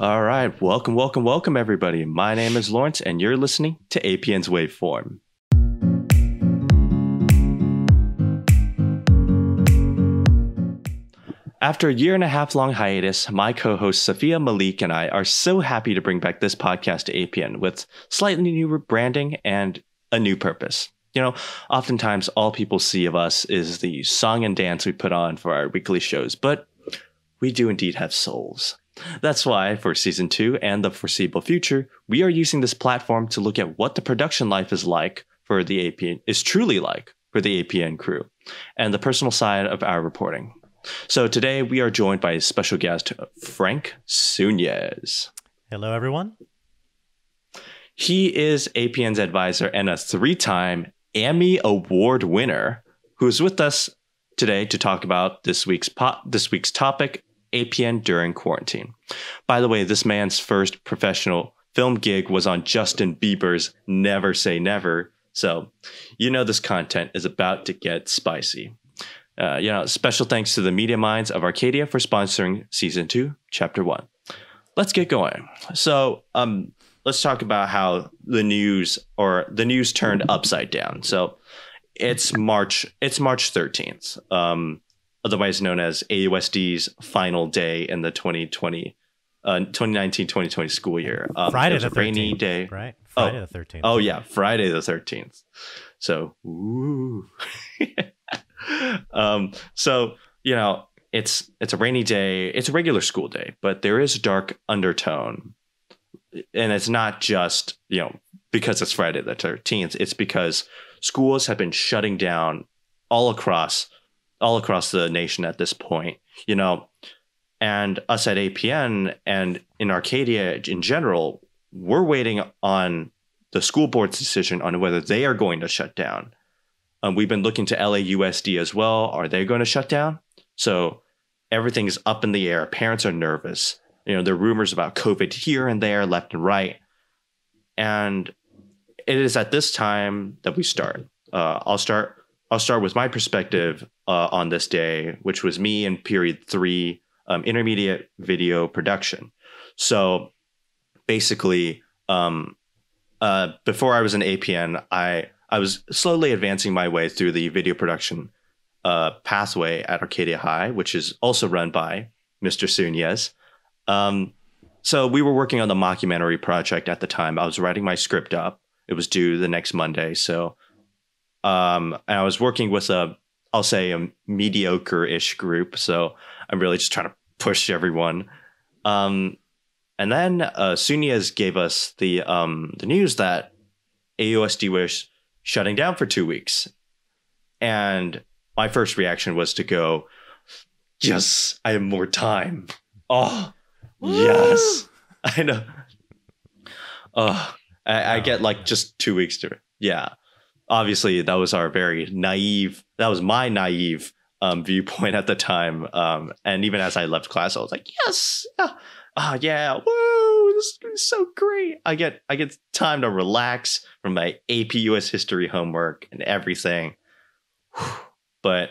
All right. Welcome, welcome, welcome, everybody. My name is Lawrence, and you're listening to APN's Waveform. After a year and a half long hiatus, my co host Sophia Malik and I are so happy to bring back this podcast to APN with slightly new branding and a new purpose. You know, oftentimes all people see of us is the song and dance we put on for our weekly shows, but we do indeed have souls. That's why, for season two and the foreseeable future, we are using this platform to look at what the production life is like for the APN, is truly like for the APN crew, and the personal side of our reporting. So today we are joined by a special guest, Frank Sunez. Hello, everyone. He is APN's advisor and a three time Emmy Award winner who is with us today to talk about this week's po- this week's topic APN during quarantine. By the way, this man's first professional film gig was on Justin Bieber's Never Say Never. So, you know this content is about to get spicy. Uh, you know, special thanks to the Media Minds of Arcadia for sponsoring season two, chapter one. Let's get going. So, um, let's talk about how the news or the news turned upside down. So, it's March. It's March thirteenth, um, otherwise known as AUSD's final day in the 2020, uh, 2019-2020 school year. Um, Friday the 13th, rainy day, right? Friday oh, the thirteenth. Oh yeah, Friday the thirteenth. So, ooh. um, so you know, it's it's a rainy day. It's a regular school day, but there is a dark undertone, and it's not just you know because it's Friday the thirteenth. It's because schools have been shutting down all across all across the nation at this point. You know, and us at APN and in Arcadia in general, we're waiting on the school board's decision on whether they are going to shut down. Um, we've been looking to LAUSD as well. Are they going to shut down? So everything is up in the air. Parents are nervous. You know, there are rumors about COVID here and there, left and right. And it is at this time that we start. Uh, I'll start. I'll start with my perspective uh, on this day, which was me in period three, um, intermediate video production. So basically, um, uh, before I was an APN, I I was slowly advancing my way through the video production uh, pathway at Arcadia High, which is also run by Mr. Sunez. Um, so we were working on the mockumentary project at the time. I was writing my script up. It was due the next Monday. So um, and I was working with a, I'll say a mediocre-ish group. So I'm really just trying to push everyone. Um, and then uh, Sunez gave us the um, the news that AUSD was shutting down for two weeks. And my first reaction was to go, Yes, I have more time. Oh, Woo! yes. I know. Oh, I, I get like just two weeks to, yeah. Obviously, that was our very naive, that was my naive um, viewpoint at the time. Um, and even as I left class, I was like, yes, yeah, oh, yeah, woo, this is so great. I get I get time to relax from my AP US history homework and everything. But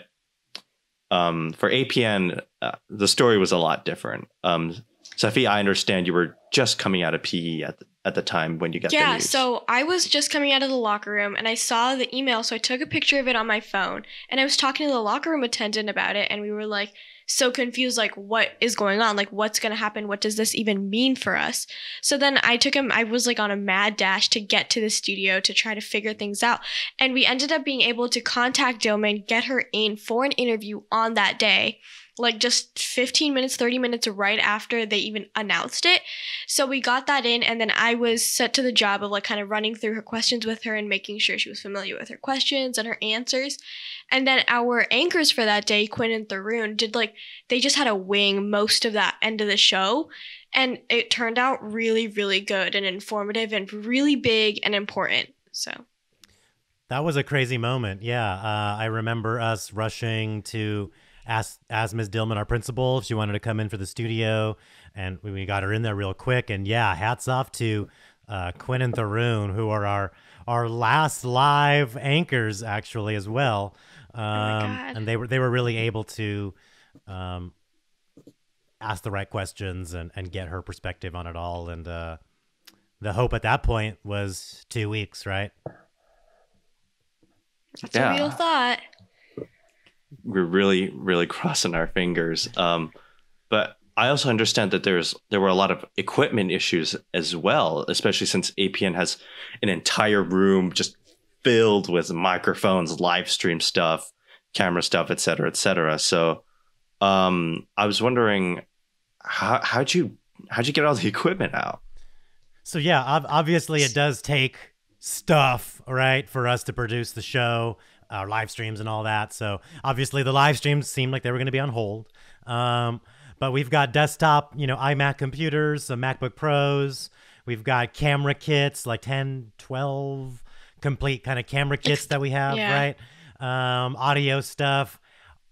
um, for APN, uh, the story was a lot different. Um, Sophie, I understand you were just coming out of PE at the, at the time when you got yeah, so I was just coming out of the locker room and I saw the email, so I took a picture of it on my phone and I was talking to the locker room attendant about it, and we were like, so confused like what is going on? Like what's going to happen? What does this even mean for us? So then i took him i was like on a mad dash to get to the studio to try to figure things out and we ended up being able to contact Dillman and get her in for an interview on that day like just 15 minutes 30 minutes right after they even announced it so we got that in and then i was set to the job of like kind of running through her questions with her and making sure she was familiar with her questions and her answers and then our anchors for that day, Quinn and Tharoon, did like they just had a wing most of that end of the show. And it turned out really, really good and informative and really big and important. So that was a crazy moment. Yeah. Uh, I remember us rushing to ask, ask Ms. Dillman, our principal, if she wanted to come in for the studio. And we got her in there real quick. And yeah, hats off to uh, Quinn and Tharoon, who are our, our last live anchors, actually, as well. Oh um, oh and they were they were really able to um, ask the right questions and, and get her perspective on it all. And uh, the hope at that point was two weeks, right? That's a real thought. We're really, really crossing our fingers. Um, but I also understand that there's there were a lot of equipment issues as well, especially since APN has an entire room just filled with microphones, live stream stuff, camera stuff, et cetera, et cetera. So um, I was wondering how how'd you how'd you get all the equipment out? So yeah, obviously it does take stuff, right, for us to produce the show, our live streams and all that. So obviously the live streams seemed like they were going to be on hold. Um, but we've got desktop, you know, iMac computers, some MacBook Pros. We've got camera kits, like 10, 12 complete kind of camera kits that we have, yeah. right? Um, audio stuff,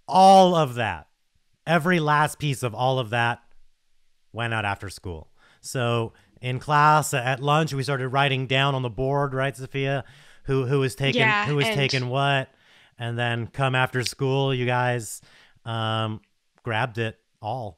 all of that. Every last piece of all of that went out after school. So in class at lunch, we started writing down on the board, right, Sophia, who who was taking Yeah, who was and- taking what, and then come after school, you guys um, grabbed it all.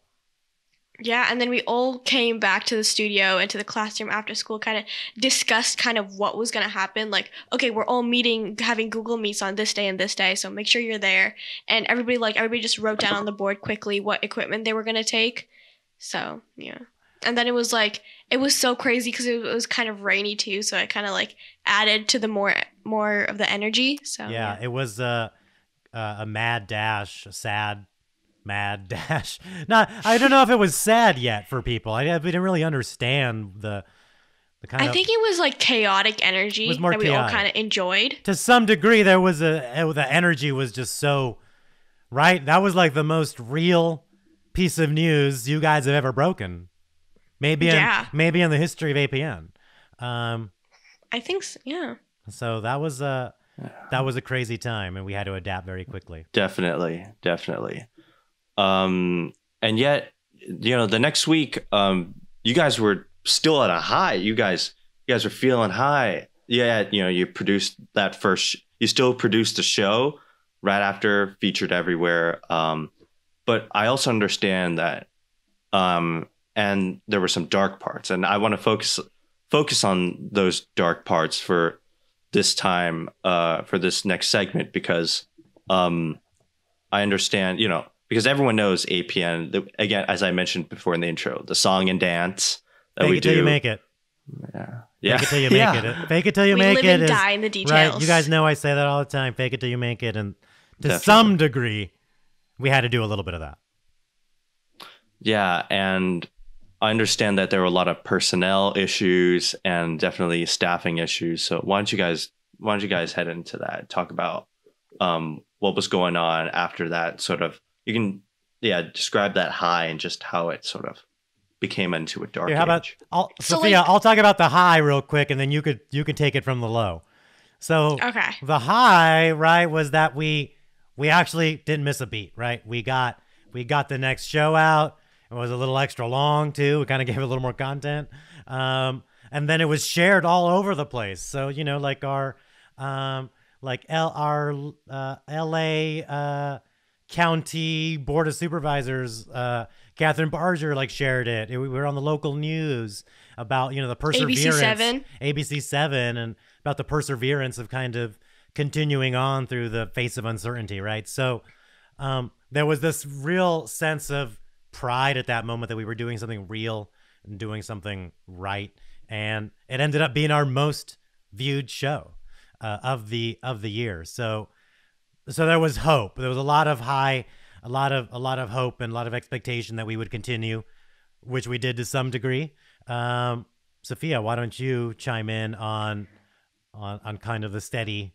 Yeah, and then we all came back to the studio and to the classroom after school, kind of discussed kind of what was going to happen. Like, okay, we're all meeting, having Google Meets on this day and this day, so make sure you're there. And everybody, like, everybody just wrote down on the board quickly what equipment they were going to take. So, yeah. And then it was like, it was so crazy because it was kind of rainy too, so it kind of like added to the more more of the energy. So, yeah, it was a a, a mad dash, a sad mad dash. Not, I don't know if it was sad yet for people. I, I didn't really understand the the kind of I of. think it was like chaotic energy that we all kind of enjoyed. to some degree, there was a the energy was just so right. That was like the most real piece of news you guys have ever broken. Maybe in Yeah. maybe in the history of APN. Um, I think, so, yeah. so that was a that was a crazy time, and we had to adapt very quickly. Definitely, definitely. Um, and yet, you know, the next week, um, you guys were still at a high. You guys, you guys were feeling high. Yeah, you know, you produced that first. You still produced the show right after featured everywhere. Um, but I also understand that, um, and there were some dark parts, and I want to focus focus on those dark parts for this time, uh, for this next segment because, um, I understand, you know, because everyone knows APN. The, again, as I mentioned before in the intro, the song and dance that Fake we it till do. you make it. yeah, yeah, Fake it till you make yeah. it. Fake it till you we make live it and is- die in the details. right. You guys know I say that all the time. Fake it till you make it, and to Definitely. some degree, we had to do a little bit of that. Yeah, and I understand that there were a lot of personnel issues and definitely staffing issues. So why don't you guys why don't you guys head into that? Talk about um, what was going on after that. Sort of you can yeah describe that high and just how it sort of became into a dark Here, how about age. I'll, So, Sophia? like- I'll talk about the high real quick, and then you could you can take it from the low. So Okay. the high, right, was that we we actually didn't miss a beat, right? We got we got the next show out. It was a little extra long too. We kind of gave it a little more content, um, and then it was shared all over the place. So you know, like our um, like L our uh, L.A. Uh, County Board of Supervisors, uh, Kathryn Barger, like shared it. It- We were on the local news about you know the perseverance. ABC7. ABC Seven, and about the perseverance of kind of continuing on through the face of uncertainty, right? So um, there was this real sense of pride at that moment that we were doing something real and doing something right, and it ended up being our most viewed show uh, of the of the year. So so there was hope. There was a lot of high, a lot of a lot of hope and a lot of expectation that we would continue, which we did to some degree. Um, Sophia, why don't you chime in on on on kind of the steady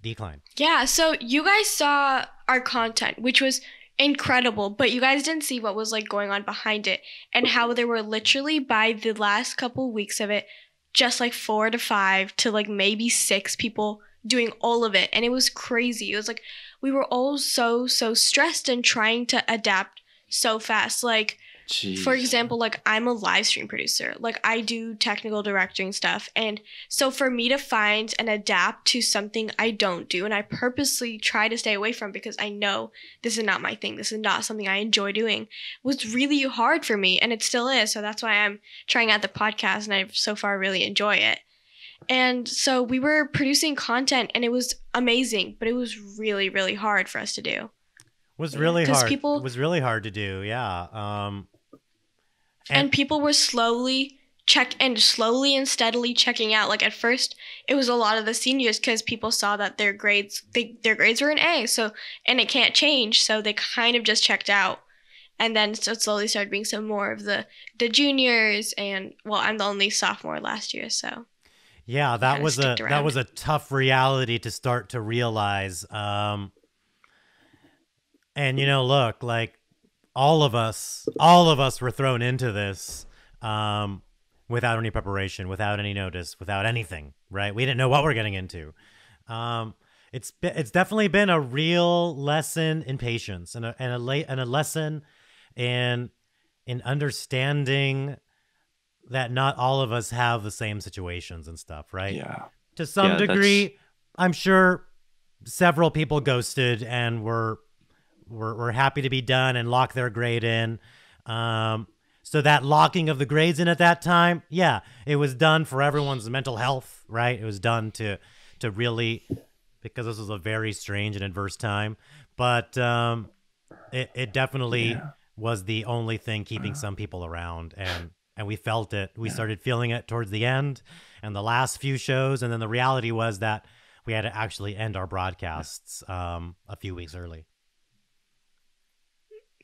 decline? Yeah, so you guys saw our content, which was incredible, but you guys didn't see what was like going on behind it and how there were literally by the last couple weeks of it just like 4 to 5 to like maybe 6 people doing all of it and it was crazy. It was like we were all so so stressed and trying to adapt so fast. Like Jeez. for example, like I'm a live stream producer, like I do technical directing stuff. And so for me to find and adapt to something I don't do, and I purposely try to stay away from because I know this is not my thing, this is not something I enjoy doing, was really hard for me. And it still is. So that's why I'm trying out the podcast and I so far really enjoy it. And so we were producing content and it was amazing, but it was really, really hard for us to do. was really hard. people- it was really hard to do. Yeah. Um, and, people were slowly check and slowly and steadily checking out. Like at first it was a lot of the seniors because people saw that their grades they, their grades were an a so and it can't change so they kind of just checked out. And then so it slowly started being some more of the the juniors and well i'm the only sophomore last year so Yeah, that was a sticked that was a tough reality to start to realize. Um, and you know, look, like all of us, all of us were thrown into this um, without any preparation, without any notice, without anything. Right? We didn't know what we're getting into. Um, it's be- it's definitely been a real lesson in patience and a and a la- and a lesson in in understanding that not all of us have the same situations and stuff, right? yeah. To some Yeah, that's- degree, I'm sure several people ghosted and were were, were happy to be done and lock their grade in. Um, so that locking of the grades in at that time, yeah, it was done for everyone's mental health, right? It was done to to really because this was a very strange and adverse time, but um, it it definitely Yeah. was the only thing keeping some people around and and we felt it we started feeling it towards the end and the last few shows and then the reality was that we had to actually end our broadcasts um, a few weeks early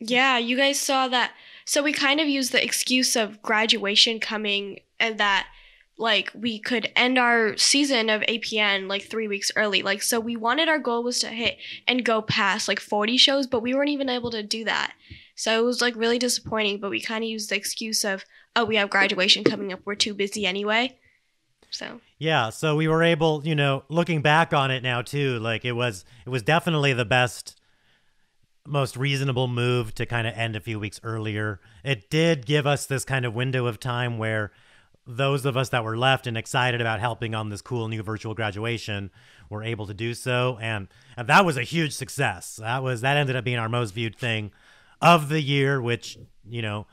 Yeah, you guys saw that. So we kind of used the excuse of graduation coming and that like we could end our season of APN like 3 weeks early. Like so we wanted our goal was to hit and go past like 40 shows, but we weren't even able to do that. So it was like really disappointing, but we kind of used the excuse of oh, we have graduation coming up. We're too busy anyway. So yeah so we were able you know looking back on it now too like it was it was definitely the best most reasonable move to kind of end a few weeks earlier. It did give us this kind of window of time where those of us that were left and excited about helping on this cool new virtual graduation were able to do so and, and that was a huge success. That was that ended up being our most viewed thing of the year which you know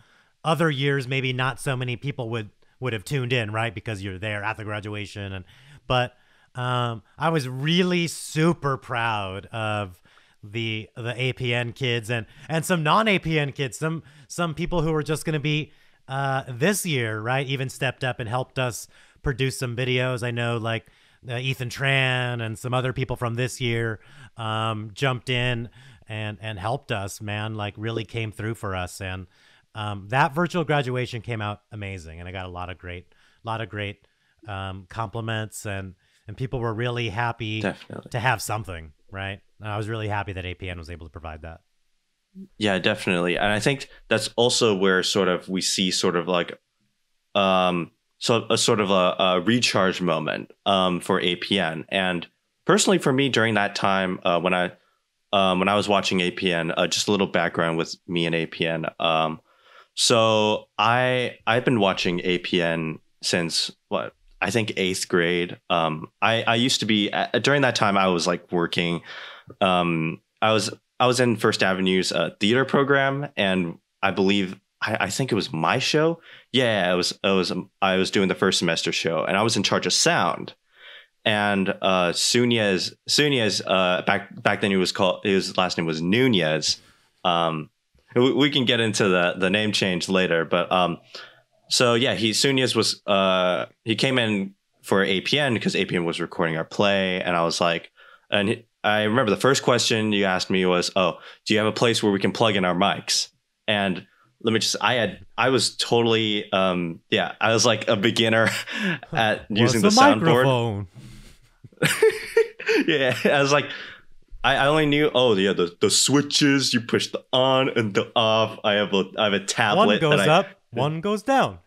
other years maybe not so many people would would have tuned in right because you're there at the graduation and but um i was really super proud of the the apn kids and and some non-apn kids some some people who were just going to be uh this year right even stepped up and helped us produce some videos i know like uh, ethan tran and some other people from this year um jumped in and and helped us man like really came through for us and um, that virtual graduation came out amazing, and I got a lot of great, lot of great um, compliments, and and people were really happy Definitely. to have something, right? And I was really happy that APN was able to provide that. Yeah, definitely. And I think that's also where sort of we see sort of like um so a sort of a, a recharge moment um for APN. And personally for me during that time uh when I um when I was watching APN, uh, just a little background with me and APN. Um so I I've been watching APN since what I think eighth grade. Um, I I used to be uh, during that time I was like working. Um, I was I was in First Avenue's uh, theater program, and I believe I, I think it was my show. Yeah, it was it was I was doing the first semester show, and I was in charge of sound. And uh, Sunez Sunez uh, back back then he was called his last name was Nunez. Um, we, we can get into the the name change later, but um, so yeah, he Sunez was uh he came in for APN because APN was recording our play, and I was like, and I remember the first question you asked me was, "Oh, do you have a place where we can plug in our mics?" And let me just, I had, I was totally, um, yeah, I was like a beginner at using the a soundboard. microphone? yeah, I was like, I, I only knew, oh yeah, the the switches you push the on and the off. I have a I have a tablet. One goes I, up, one goes down.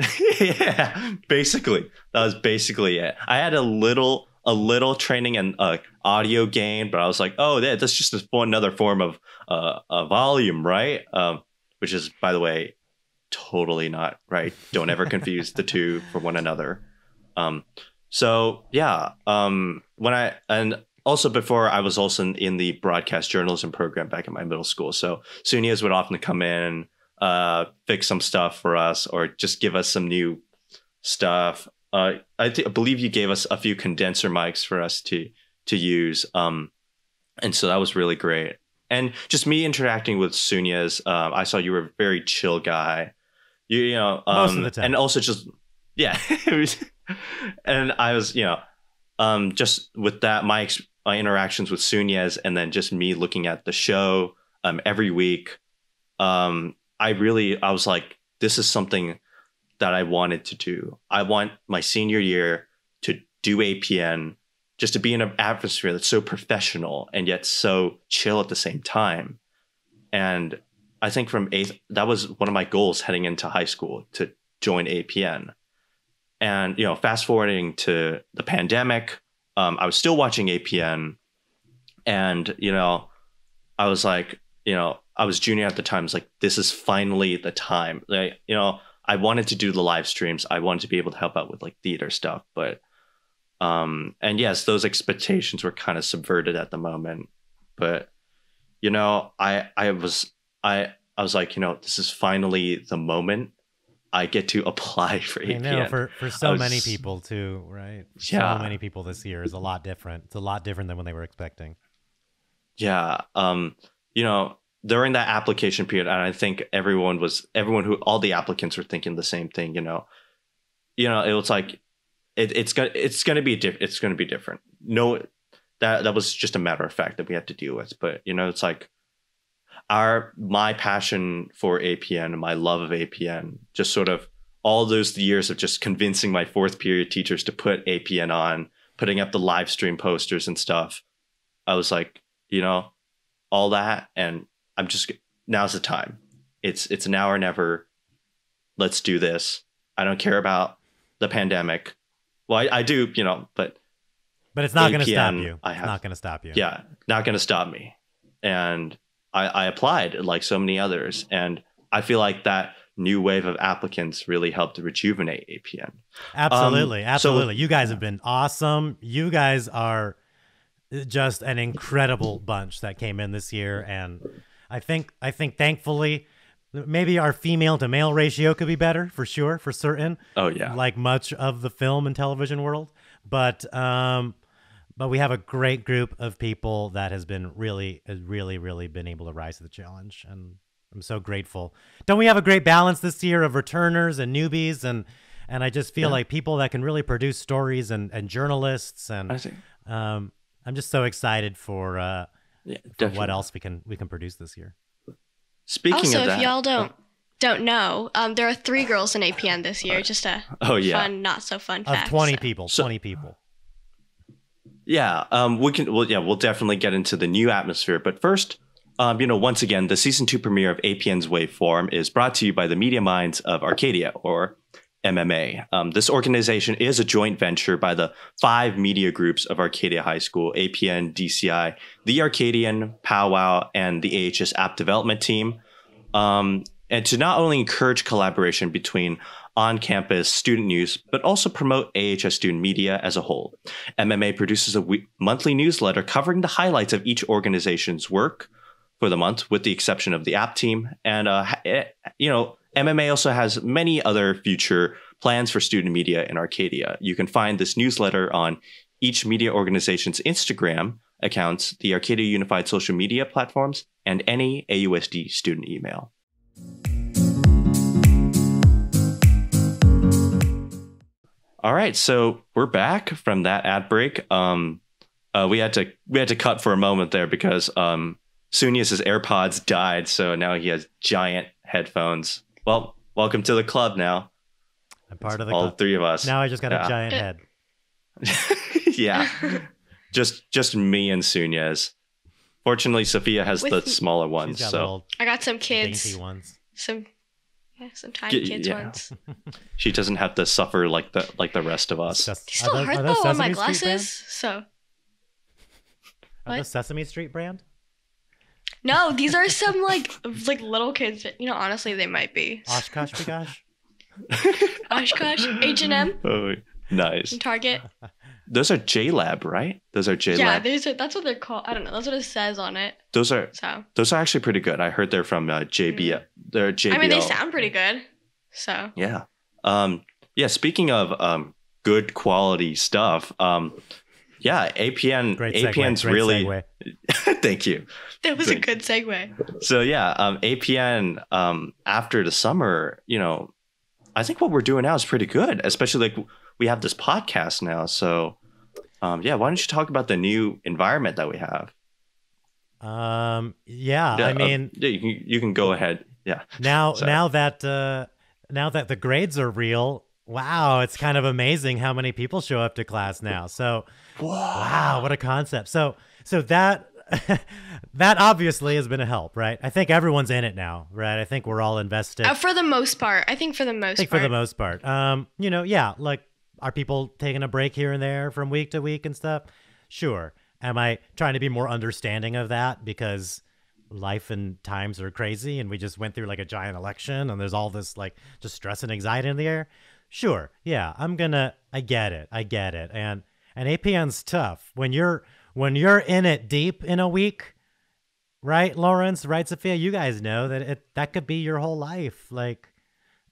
yeah, basically that was basically it. I had a little a little training and uh, audio gain, but I was like, oh, that, that's just a, another form of uh, a volume, right? Um, which is, by the way, totally not right. Don't ever confuse the two for one another. Um, so yeah, um, when I and also before I was also in the broadcast journalism program back in my middle school. So Sunez would often come in, uh, fix some stuff for us, or just give us some new stuff. Uh, I, th- I believe you gave us a few condenser mics for us to to use. Um, and so that was really great. And just me interacting with Sunez, um, I saw you were a very chill guy. You, you know, um, Most of the time. and also just yeah, and I was you know, um, just with that my ex- my interactions with Sunez, and then just me looking at the show um every week, um, I really I was like, this is something that I wanted to do. I want my senior year to do APN just to be in an atmosphere that's so professional and yet so chill at the same time. And I think from eighth, that was one of my goals heading into high school to join APN. And, you know, fast forwarding to the pandemic, um, I was still watching APN. And, you know, I was like, you know, I was junior at the time. I was like, this is finally the time. Like, you know, I wanted to do the live streams. I wanted to be able to help out with like theater stuff. But um, and yes, those expectations were kind of subverted at the moment. But you know, I I was I I was like, you know, this is finally the moment I get to apply for I APN. know for for so was- many people too, right? Yeah. So many people this year is a lot different. It's a lot different than when they were expecting. Yeah. Um, you know, during that application period, and I think everyone was everyone who all the applicants were thinking the same thing, you know. You know, it was like it, it's gonna it's gonna be diff- it's gonna be different. No that that was just a matter of fact that we had to deal with. But you know, it's like our my passion for APN and my love of APN just sort of all those years of just convincing my fourth period teachers to put APN on, putting up the live stream posters and stuff. I was like, you know, all that and I'm just now's the time. It's it's now or never. Let's do this. I don't care about the pandemic. Well, I, I do, you know, but But it's not going to stop you. I It's have- not going to stop you. yeah, not going to stop me. And I, I applied like so many others, and I feel like that new wave of applicants really helped rejuvenate APN. Absolutely, Um, so- absolutely. you guys have been awesome. You guys are just an incredible bunch that came in this year, and I think I think thankfully maybe our female to male ratio could be better for sure, for certain. Oh yeah, like much of the film and television world. But um, but we have a great group of people that has been really, really, really been able to rise to the challenge, and I'm so grateful. Don't we have a great balance this year of returners and newbies, and and I just feel Yeah. like people that can really produce stories and and journalists, I and think um, I'm just so excited for uh yeah, definitely. what else we can we can produce this year. Speaking also, of that, if y'all don't don't know, um, there are three girls in APN this year. Just a oh yeah, fun, not so fun Of fact. 20 so. people, So- 20 people. Yeah, um, we can. Well, yeah, we'll definitely get into the new atmosphere. But first, um, you know, once again, the season two premiere of APN's Waveform is brought to you by the Media Minds of Arcadia, or MMA. Um, this organization is a joint venture by the five media groups of Arcadia High School: APN, DCI, the Arcadian, Powwow, and the AHS App Development Team. Um, and to not only encourage collaboration between on-campus student news, but also promote AHS student media as a whole. MMA produces a monthly newsletter covering the highlights of each organization's work for the month, with the exception of the app team. And, uh, eh, you know, MMA also has many other future plans for student media in Arcadia. You can find this newsletter on each media organization's Instagram accounts, the Arcadia Unified social media platforms, and any AUSD student email. All right, so we're back from that ad break. Um, uh, we had to we had to cut for a moment there because um, Sunez's AirPods died, so now he has giant headphones. Well, welcome to the club now, I'm part of the all club. three of us. Now I just got Yeah. a giant Uh, head. yeah, just just me and Sunez. Fortunately, Sophia has With- the smaller ones, so I got some kids, ones. some yeah, some tiny Get- kids yeah. ones. she doesn't have to suffer like the like the rest of us. Ses- They are still those- hurt though on my Sesame Street brand? glasses. So Are those Sesame Street brand? No, these are some like like little kids. You know, honestly, they might be. OshKosh B'gosh? Oshkosh, H and M, Oh, nice. Target. Those are JLab, right? Those are JLab. Yeah, there's a, that's what they're called. I don't know. That's what it says on it. those are So those are actually pretty good. I heard they're from uh, JB. They're JBL. Mm. I mean, they sound pretty good. So Yeah. Um, yeah. Speaking of um, good quality stuff, um, yeah, APN. Great segue. APN's great really. segue. thank you. that was a good segue. So yeah, um, APN. Um, after the summer, you know, I think what we're doing now is pretty good. Especially like we have this podcast now. So, um, yeah, why don't you talk about the new environment that we have? Um, yeah, Yeah, I uh, mean, yeah, you can you can go ahead. Yeah. now sorry. now that uh, now that the grades are real, wow, it's kind of amazing how many people show up to class now. So wow, what a concept. So so that that obviously has been a help, right? I think everyone's in it now, right? I think we're all invested. Uh, for the most part, I think for the most I think part. for the most part. Um, you know, yeah, like are people taking a break here and there from week to week and stuff? Sure. Am I trying to be more understanding of that because life and times are crazy and we just went through like a giant election and there's all this like just stress and anxiety in the air? Sure. Yeah, I'm going to I get it. I get it. And and APN's tough. When you're when you're in it deep in a week, right, Lawrence, right, Sophia, you guys know that it that could be your whole life. Like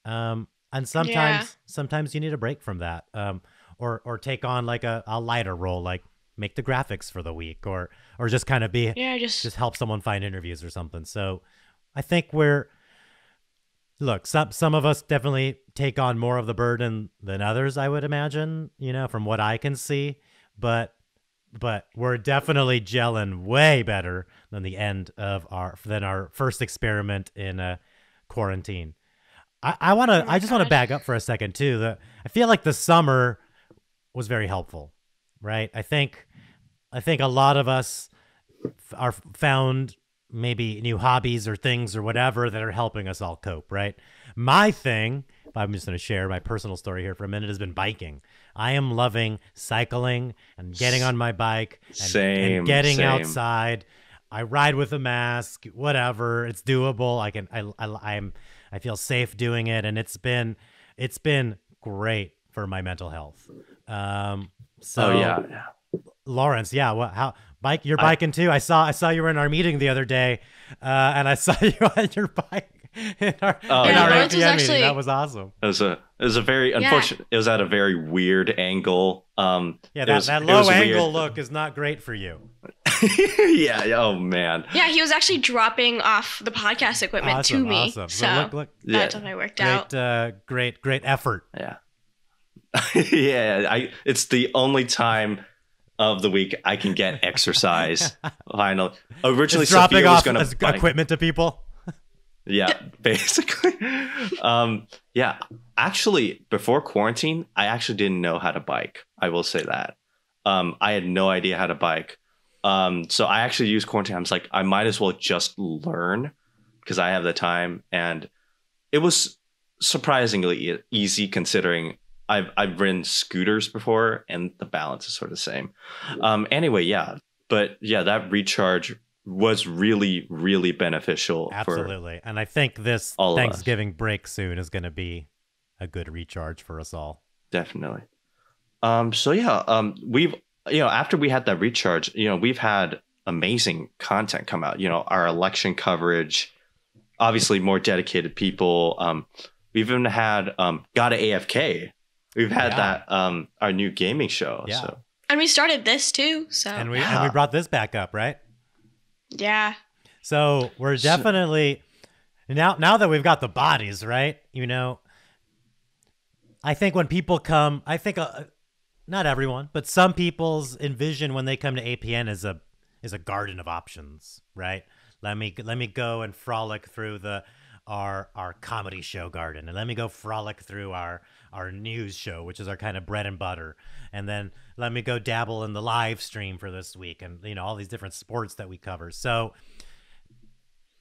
um and sometimes Yeah. sometimes you need a break from that. Um or or take on like a, a lighter role like make the graphics for the week or or just kind of be yeah, just, just help someone find interviews or something. So I think we're look, some some of us definitely take on more of the burden than others, I would imagine, you know, from what I can see. But but we're definitely gelling way better than the end of our than our first experiment in uh, quarantine. I, I want to. Oh I just want to back up for a second too. The I feel like the summer was very helpful, right? I think I think a lot of us f- are found maybe new hobbies or things or whatever that are helping us all cope, right? My thing, I'm just going to share my personal story here for a minute, has been biking. I am loving cycling and getting on my bike and, and getting same. outside. I ride with a mask, whatever. It's doable. I can. I. I. I'm. I feel safe doing it, and it's been. It's been great for my mental health. Um. So oh yeah. yeah. Lawrence, yeah. What? How? Bike? You're I- biking too. I saw. I saw you were in our meeting the other day, uh, and I saw you on your bike in our, Oh, in yeah, our Lawrence APN meeting. That was awesome. It was a it was a very unfortunate. It was at a very weird angle. Um, Yeah, that, was- that low angle weird. look is not great for you. yeah. yeah, Oh man. yeah, he was actually dropping off the podcast equipment awesome, to me. awesome. So look, look, Yeah. definitely worked out. uh, great, great effort. Yeah. yeah. I. It's the only time of the week I can get exercise. Finally, originally Just dropping Sophia was off gonna as- bike. equipment to people. Yeah, basically. um, yeah, actually, before quarantine, I actually didn't know how to bike. I will say that. Um, I had no idea how to bike. Um, so I actually used quarantine. I was like, I might as well just learn because I have the time, and it was surprisingly e- easy considering I've I've ridden scooters before, and the balance is sort of the same. Um, anyway, yeah, but yeah, that recharge was really really beneficial for Absolutely. And I think this all. Thanksgiving break soon is going to be a good recharge for us all. definitely um so yeah um we've you know after we had that recharge you know we've had amazing content come out you know our election coverage obviously more dedicated people um we've even had um got a afk we've had Yeah. that um our new gaming show Yeah. so and we started this too. So And we and we brought this back up, right? yeah, So we're definitely now now that we've got the bodies, right? You know, I think when people come, I think uh, not everyone, but some people's envision when they come to APN is a is a garden of options, right? Let me let me go and frolic through the our our comedy show garden, and let me go frolic through our our news show, which is our kind of bread and butter, and then let me go dabble in the live stream for this week, and you know all these different sports that we cover. So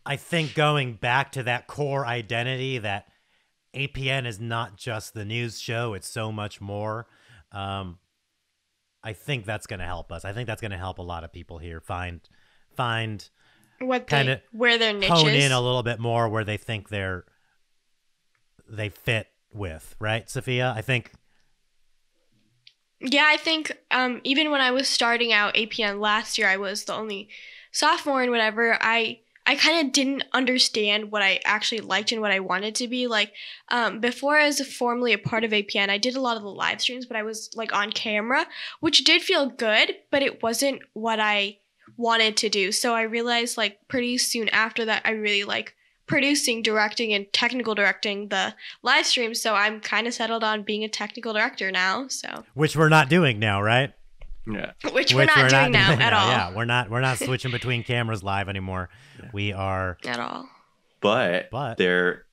I think going back to that core identity that APN is not just the news show, it's so much more. Um, I think that's going to help us. I think that's going to help a lot of people here find find what they Kinda where their niche hone in a little bit more where they think they're they fit with, right, Sophia? I think Yeah, I think um, even when I was starting out APN last year, I was the only sophomore and whatever. I I kind of didn't understand what I actually liked and what I wanted to be. Like um, before, I was formally a part of APN, I did a lot of the live streams, but I was like on camera, which did feel good, but it wasn't what I wanted to do. So I realized like pretty soon after that, I really like producing, directing, and technical directing the live streams. So I'm kind of settled on being a technical director now. So which we're not doing now, right? Yeah. which, we're not doing now at all. Yeah, we're not we're not switching between cameras live anymore. We are At all. But, But- there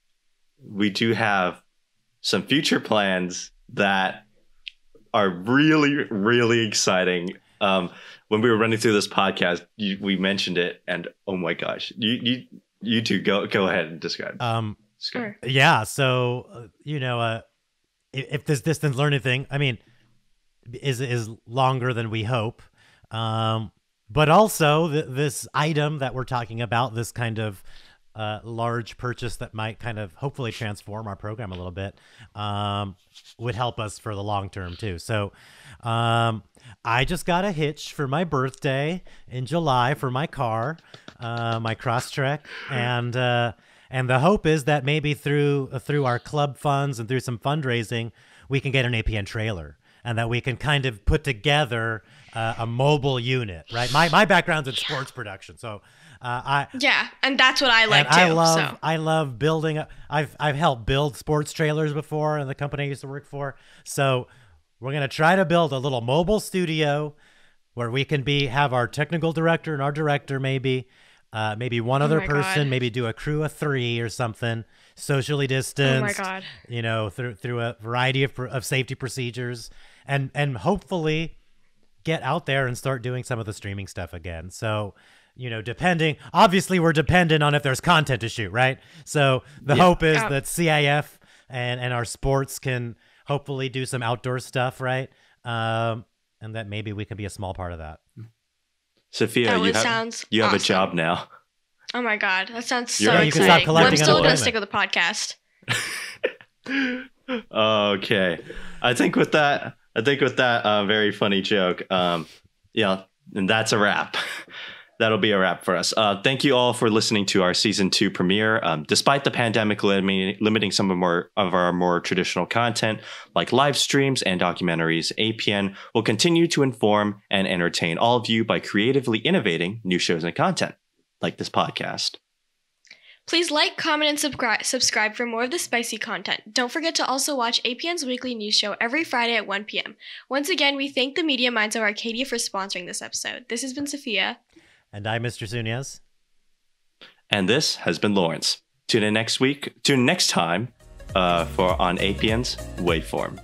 we do have some future plans that are really, really exciting. Um, when we were running through this podcast, you, we mentioned it, and oh my gosh, you you you two go go ahead and describe. um describe. Sure. Yeah, so uh, you know, uh, if, if this distance learning thing, I mean, is is longer than we hope, um, but also th- this item that we're talking about, this kind of uh, large purchase that might kind of hopefully transform our program a little bit, um, would help us for the long term too. So, um, I just got a hitch for my birthday in July for my car, uh, my Crosstrek, and. Uh, and the hope is that maybe through through our club funds and through some fundraising, we can get an APN trailer, and that we can kind of put together uh, a mobile unit. Right. My my background's in sports production, so uh, I Yeah, and that's what I like and too. I love so I love building. I've I've helped build sports trailers before in the company I used to work for. So we're gonna try to build a little mobile studio where we can be have our technical director and our director maybe. Uh, maybe one other Oh person, God. maybe do a crew of three or something, socially oh distanced. my god. You know, through through a variety of, of safety procedures, and and hopefully get out there and start doing some of the streaming stuff again. So, you know, depending, obviously, we're dependent on if there's content to shoot, right? So the Yeah. hope is Yeah. that CIF and and our sports can hopefully do some outdoor stuff, right? Um, and that maybe we can be a small part of that. Sophia, That you have sounds you have a job now. Oh my god, that sounds so You're can exciting. stop But I'm still gonna stick with the podcast. okay, I think with that, I think with that uh, very funny joke, um, yeah, and that's a wrap. That'll be a wrap for us. Uh, thank you all for listening to our season two premiere. Um, despite the pandemic limiting, limiting some of more of our more traditional content, like live streams and documentaries, APN will continue to inform and entertain all of you by creatively innovating new shows and content, like this podcast. Please like, comment, and subscribe subscribe for more of the spicy content. Don't forget to also watch APN's weekly news show every Friday at 1 p.m. Once again, we thank the Media Minds of Arcadia for sponsoring this episode. This has been Sophia. And I'm Mr. Sunez. And this has been Lawrence. Tune in next week, tune next time uh, for on APN's Waveform.